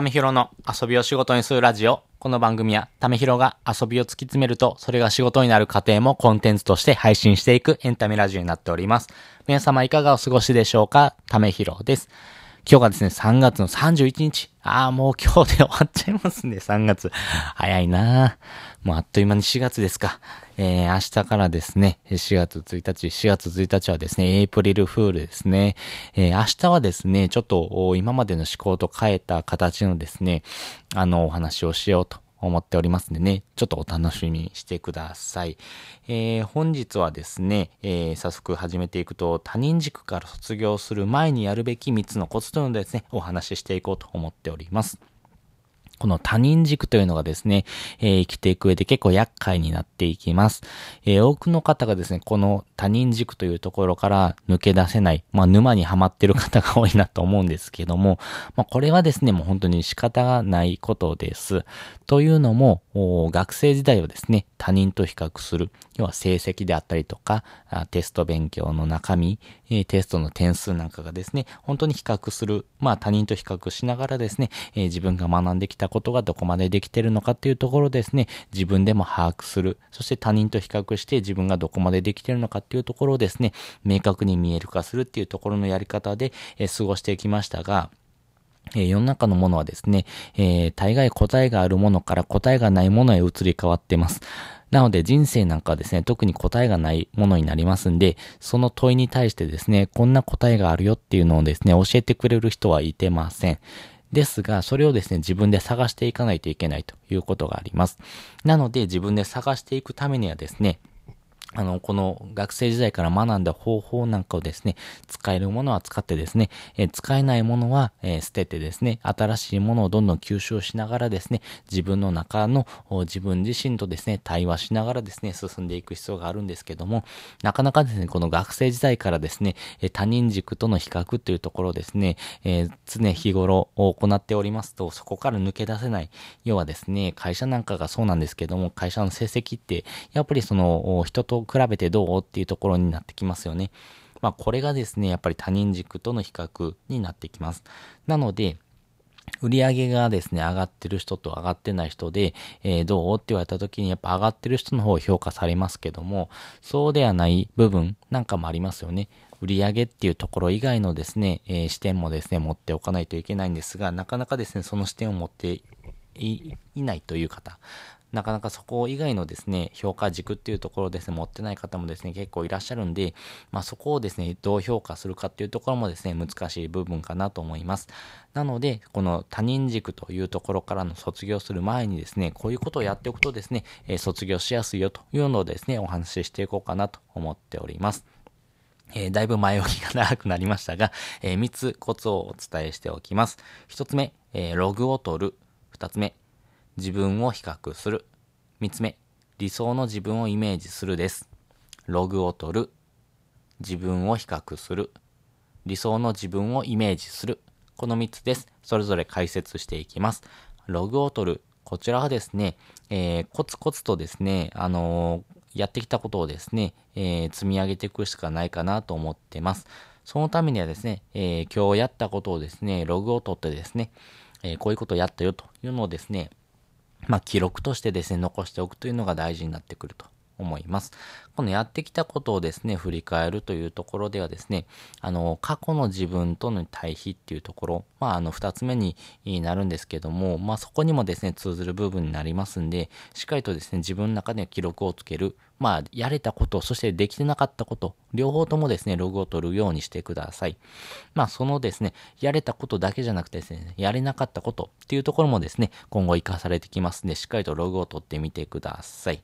ためひろの遊びを仕事にするラジオ。この番組は、ためひろが遊びを突き詰めると、それが仕事になる過程もコンテンツとして配信していくエンタメラジオになっております。皆様いかがお過ごしでしょうか？ためひろです。今日がですね、3月の31日。ああ、もう今日で終わっちゃいますね、3月。早いなぁもうあっという間に4月ですか。えー、明日からですね、4月1日、4月1日はですね、エイプリルフールですね。えー、明日はですね、ちょっと今までの思考と変えた形のですね、あの、お話をしようと思っておりますんでね、ちょっとお楽しみにしてください。えー、本日はですね、えー、早速始めていくと、他人軸から卒業する前にやるべき3つのコツというのをですね、お話ししていこうと思っております。この他人軸というのがですね、えー、生きていく上で結構厄介になっていきます。えー、多くの方がですね、この他人軸というところから抜け出せない、まあ沼にはまってる方が多いなと思うんですけども、まあこれはですね、もう本当に仕方がないことです。というのも、学生時代はですね、他人と比較する。要は成績であったりとか、テスト勉強の中身、テストの点数なんかがですね、本当に比較する。まあ他人と比較しながらですね、自分が学んできたことがどこまでできてるのかっていうところですね、自分でも把握する。そして他人と比較して自分がどこまでできてるのかっていうところをですね、明確に見える化するっていうところのやり方で、え過ごしてきましたが、え世の中のものはですね、えー、大概答えがあるものから答えがないものへ移り変わってます。なので人生なんかはですね、特に答えがないものになりますんで、その問いに対してですね、こんな答えがあるよっていうのをですね、教えてくれる人はいてません。ですが、それをですね、自分で探していかないといけないということがあります。なので、自分で探していくためにはですね、あの、この学生時代から学んだ方法なんかをですね、使えるものは使ってですね、え使えないものは、え捨ててですね、新しいものをどんどん吸収しながらですね、自分の中の自分自身とですね、対話しながらですね、進んでいく必要があるんですけども、なかなかですね、この学生時代からですね、え他人軸との比較というところですね、え、常日頃を行っておりますと、そこから抜け出せない。要はですね、会社なんかがそうなんですけども、会社の成績って、やっぱりその、人と比べてどうっていうところになってきますよね。まあこれがですね、やっぱり他人軸との比較になってきます。なので、売り上げがですね、上がってる人と上がってない人で、えー、どうって言われた時にやっぱ上がってる人の方を評価されますけども、そうではない部分なんかもありますよね。売上っていうところ以外のですね、えー、視点もですね、持っておかないといけないんですが、なかなかですね、その視点を持っていないという方、なかなかそこ以外のですね、評価軸っていうところですね、持ってない方もですね、結構いらっしゃるんで、まあそこをですね、どう評価するかっていうところもですね、難しい部分かなと思います。なので、この他人軸というところからの卒業する前にですね、こういうことをやっておくとですね、え、卒業しやすいよというのをですね、お話ししていこうかなと思っております。えー、だいぶ前置きが長くなりましたが、えー、3つコツをお伝えしておきます。1つ目、えー、ログを取る。2つ目、自分を比較する。3つ目、理想の自分をイメージするです。ログを取る。自分を比較する。理想の自分をイメージする。この3つです。それぞれ解説していきます。ログを取る。こちらはですね、えー、コツコツとですね、あのー、やってきたことをですね、えー、積み上げていくしかないかなと思ってます。そのためにはですね、え今日やったことをですね、ログを取ってですね、えこういうことをやったよというのをですね、まあ、記録としてですね、残しておくというのが大事になってくると。思います。このやってきたことをですね、振り返るというところではですね、あの、過去の自分との対比っていうところ、まあ、あの、二つ目になるんですけども、まあ、そこにもですね、通ずる部分になりますんで、しっかりとですね、自分の中で記録をつける、まあ、やれたこと、そしてできてなかったこと、両方ともですね、ログを取るようにしてください。まあ、そのですね、やれたことだけじゃなくてですね、やれなかったことっていうところもですね、今後活かされてきますんで、しっかりとログを取ってみてください。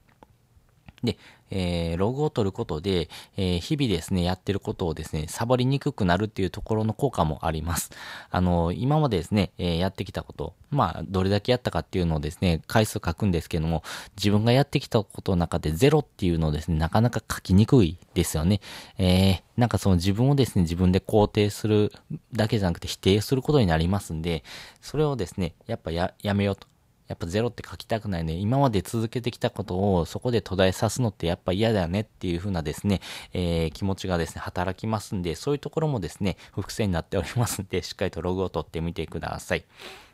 で、えー、ログを取ることで、えー、日々ですね、やってることをですね、サボりにくくなるっていうところの効果もあります。あの、今までですね、えー、やってきたこと、まあ、どれだけやったかっていうのをですね、回数書くんですけども、自分がやってきたことの中でゼロっていうのをですね、なかなか書きにくいですよね。えー、なんかその自分をですね、自分で肯定するだけじゃなくて否定することになりますんで、それをですね、やっぱや、やめようと。やっぱゼロって書きたくないね。今まで続けてきたことをそこで途絶えさすのってやっぱ嫌だよねっていう風なですね、えー、気持ちがですね、働きますんで、そういうところもですね、伏線になっておりますんで、しっかりとログを取ってみてください。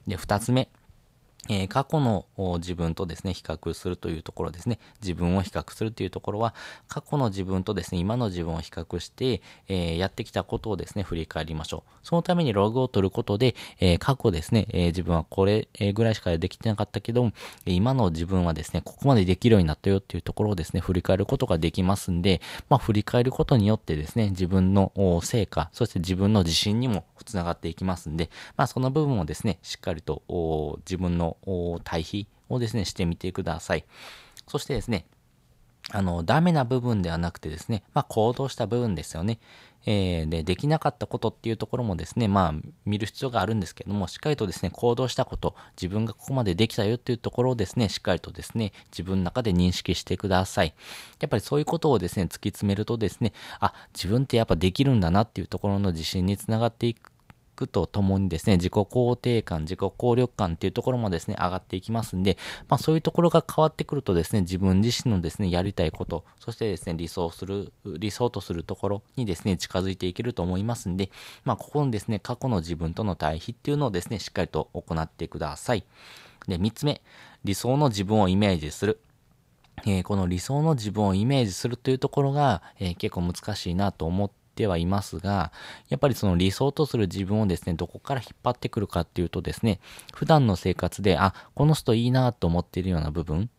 で、二つ目。えー、過去の自分とですね、比較するというところですね。自分を比較するというところは、過去の自分とですね、今の自分を比較して、えー、やってきたことをですね、振り返りましょう。そのためにログを取ることで、えー、過去ですね、え自分はこれぐらいしかできてなかったけど、今の自分はですね、ここまでできるようになったよっていうところをですね、振り返ることができますんで、まあ、振り返ることによってですね、自分の成果、そして自分の自信にもつながっていきますんで、まあ、その部分をですね、しっかりと自分のの対比をですね、してみてください。そしてですね、あの、ダメな部分ではなくてですね、まあ、行動した部分ですよね。えー、で、できなかったことっていうところもですね、まあ、見る必要があるんですけども、しっかりとですね、行動したこと、自分がここまでできたよっていうところをですね、しっかりとですね、自分の中で認識してください。やっぱりそういうことをですね、突き詰めるとですね、あ、自分ってやっぱできるんだなっていうところの自信につながっていくくとともにですね、自己肯定感、自己効力感っていうところもですね、上がっていきますんで、まあそういうところが変わってくるとですね、自分自身のですね、やりたいこと、そしてですね、理想する、理想とするところにですね、近づいていけると思いますんで、まあここのですね、過去の自分との対比っていうのをですね、しっかりと行ってください。で、三つ目、理想の自分をイメージする。えー、この理想の自分をイメージするというところが、えー、結構難しいなと思ってはいますが、やっぱりその理想とする自分をですね、どこから引っ張ってくるかっていうとですね、普段の生活で、あ、この人いいなと思っているような部分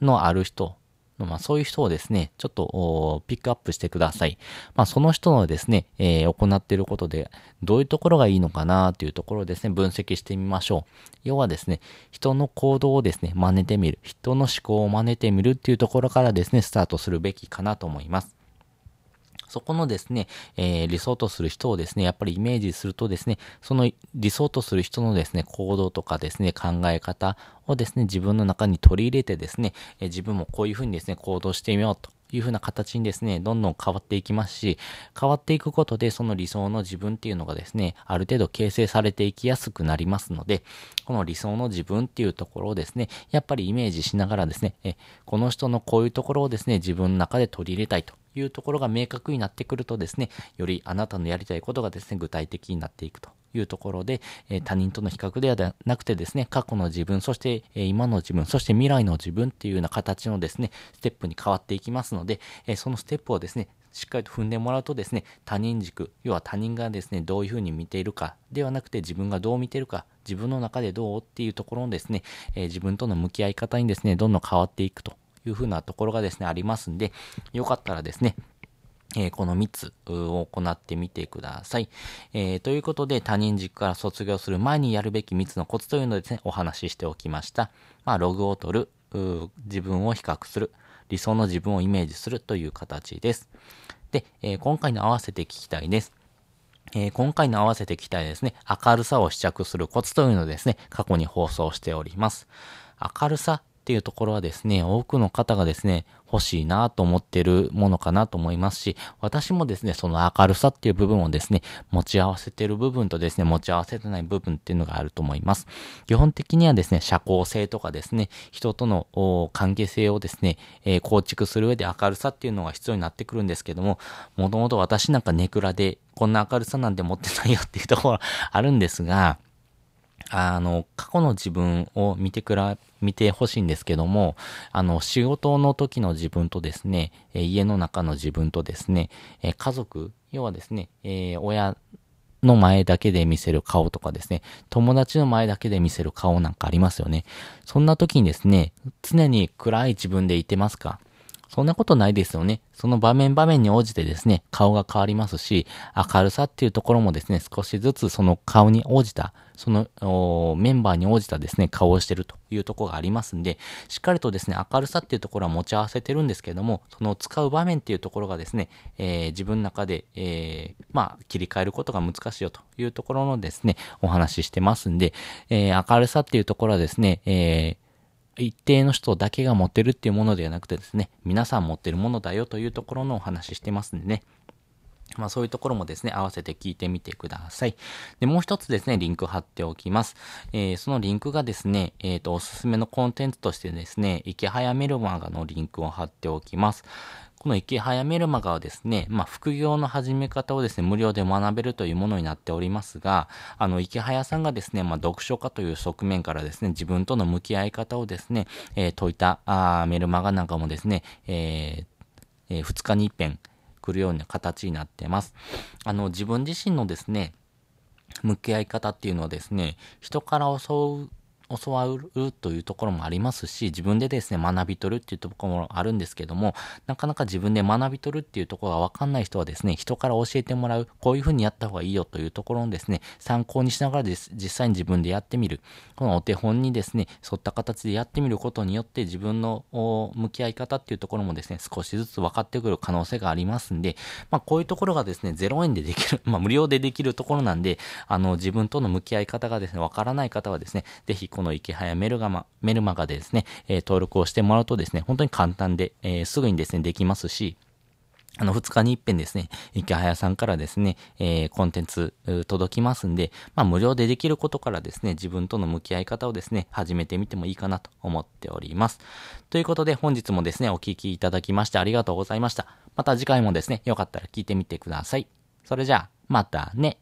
のある人、まあそういう人をですね、ちょっとピックアップしてください。まあその人のですね、えー、行っていることで、どういうところがいいのかなっていうところをですね、分析してみましょう。要はですね、人の行動をですね、真似てみる。人の思考を真似てみるっていうところからですね、スタートするべきかなと思います。そこのですね、えー、理想とする人をですね、やっぱりイメージするとですね、その理想とする人のですね、行動とかですね、考え方をですね、自分の中に取り入れてですね、えー、自分もこういうふうにですね、行動してみようというふうな形にですね、どんどん変わっていきますし、変わっていくことでその理想の自分っていうのがですね、ある程度形成されていきやすくなりますので、この理想の自分っていうところをですね、やっぱりイメージしながらですね、えこの人のこういうところをですね、自分の中で取り入れたいと。いうところが明確になってくるとですね、よりあなたのやりたいことがですね、具体的になっていくというところで、え他人との比較ではなくてですね、過去の自分、そして、え今の自分、そして未来の自分っていうような形のですね、ステップに変わっていきますので、えそのステップをですね、しっかりと踏んでもらうとですね、他人軸、要は他人がですね、どういうふうに見ているかではなくて自分がどう見ているか、自分の中でどうっていうところのですね、え、自分との向き合い方にですね、どんどん変わっていくと。いうふうなところがですね、ありますんで、よかったらですね、えー、この3つを行ってみてください。えー、ということで、他人軸から卒業する前にやるべき3つのコツというのをですね、お話ししておきました。まあ、ログを取る、自分を比較する、理想の自分をイメージするという形です。で、えー、今回の合わせて聞きたいです。えー、今回の合わせて聞きたいですね、明るさを試着するコツというのをですね、過去に放送しております。明るさっていうところはですね、多くの方がですね、欲しいなと思ってるものかなと思いますし、私もですね、その明るさっていう部分をですね、持ち合わせてる部分とですね、持ち合わせてない部分っていうのがあると思います。基本的にはですね、社交性とかですね、人との関係性をですね、えー、構築する上で明るさっていうのが必要になってくるんですけども、もともと私なんかネクラで、こんな明るさなんて持ってないよっていうところあるんですが、あの、過去の自分を見てくら、見てほしいんですけども、あの、仕事の時の自分とですね、家の中の自分とですね、家族、要はですね、えー、親の前だけで見せる顔とかですね、友達の前だけで見せる顔なんかありますよね。そんな時にですね、常に暗い自分でいてますか？そんなことないですよね。その場面場面に応じてですね、顔が変わりますし、明るさっていうところもですね、少しずつその顔に応じた、そのメンバーに応じたですね、顔をしてるというところがありますんで、しっかりとですね、明るさっていうところは持ち合わせてるんですけども、その使う場面っていうところがですね、えー、自分の中で、えー、まあ、切り替えることが難しいよというところのですね、お話ししてますんで、えー、明るさっていうところはですね、えー、一定の人だけが持ってるっていうものではなくてですね、皆さん持ってるものだよというところのお話ししてますんでね。まあそういうところもですね、合わせて聞いてみてください。で、もう一つですね、リンク貼っておきます。えー、そのリンクがですね、えっ、ー、と、おすすめのコンテンツとしてですね、池早メルマガのリンクを貼っておきます。この池早メルマガはですね、まあ、副業の始め方をですね、無料で学べるというものになっておりますが、あの、池早さんがですね、まあ、読書家という側面からですね、自分との向き合い方をですね、えー、説いたあメルマガなんかもですね、えー、えー、2日に一遍、来るような形になってます。あの、自分自身のですね、向き合い方っていうのはですね、人から襲う教わるというところもありますし、自分でですね、学び取るっていうところもあるんですけども、なかなか自分で学び取るっていうところがわかんない人はですね、人から教えてもらう、こういうふうにやった方がいいよというところをですね、参考にしながらです、実際に自分でやってみる。このお手本にですね、沿った形でやってみることによって自分の向き合い方っていうところもですね、少しずつ分かってくる可能性がありますんで、まあこういうところがですね、0円でできる、まあ無料でできるところなんで、あの自分との向き合い方がですね、わからない方はですね、ぜひこの池早メルガマ、メルマガでですね、え、登録をしてもらうとですね、本当に簡単で、え、すぐにですね、できますし、あの、二日に一遍ですね、池早さんからですね、えー、コンテンツ届きますんで、まあ、無料でできることからですね、自分との向き合い方をですね、始めてみてもいいかなと思っております。ということで、本日もですね、お聴きいただきましてありがとうございました。また次回もですね、よかったら聞いてみてください。それじゃあ、またね。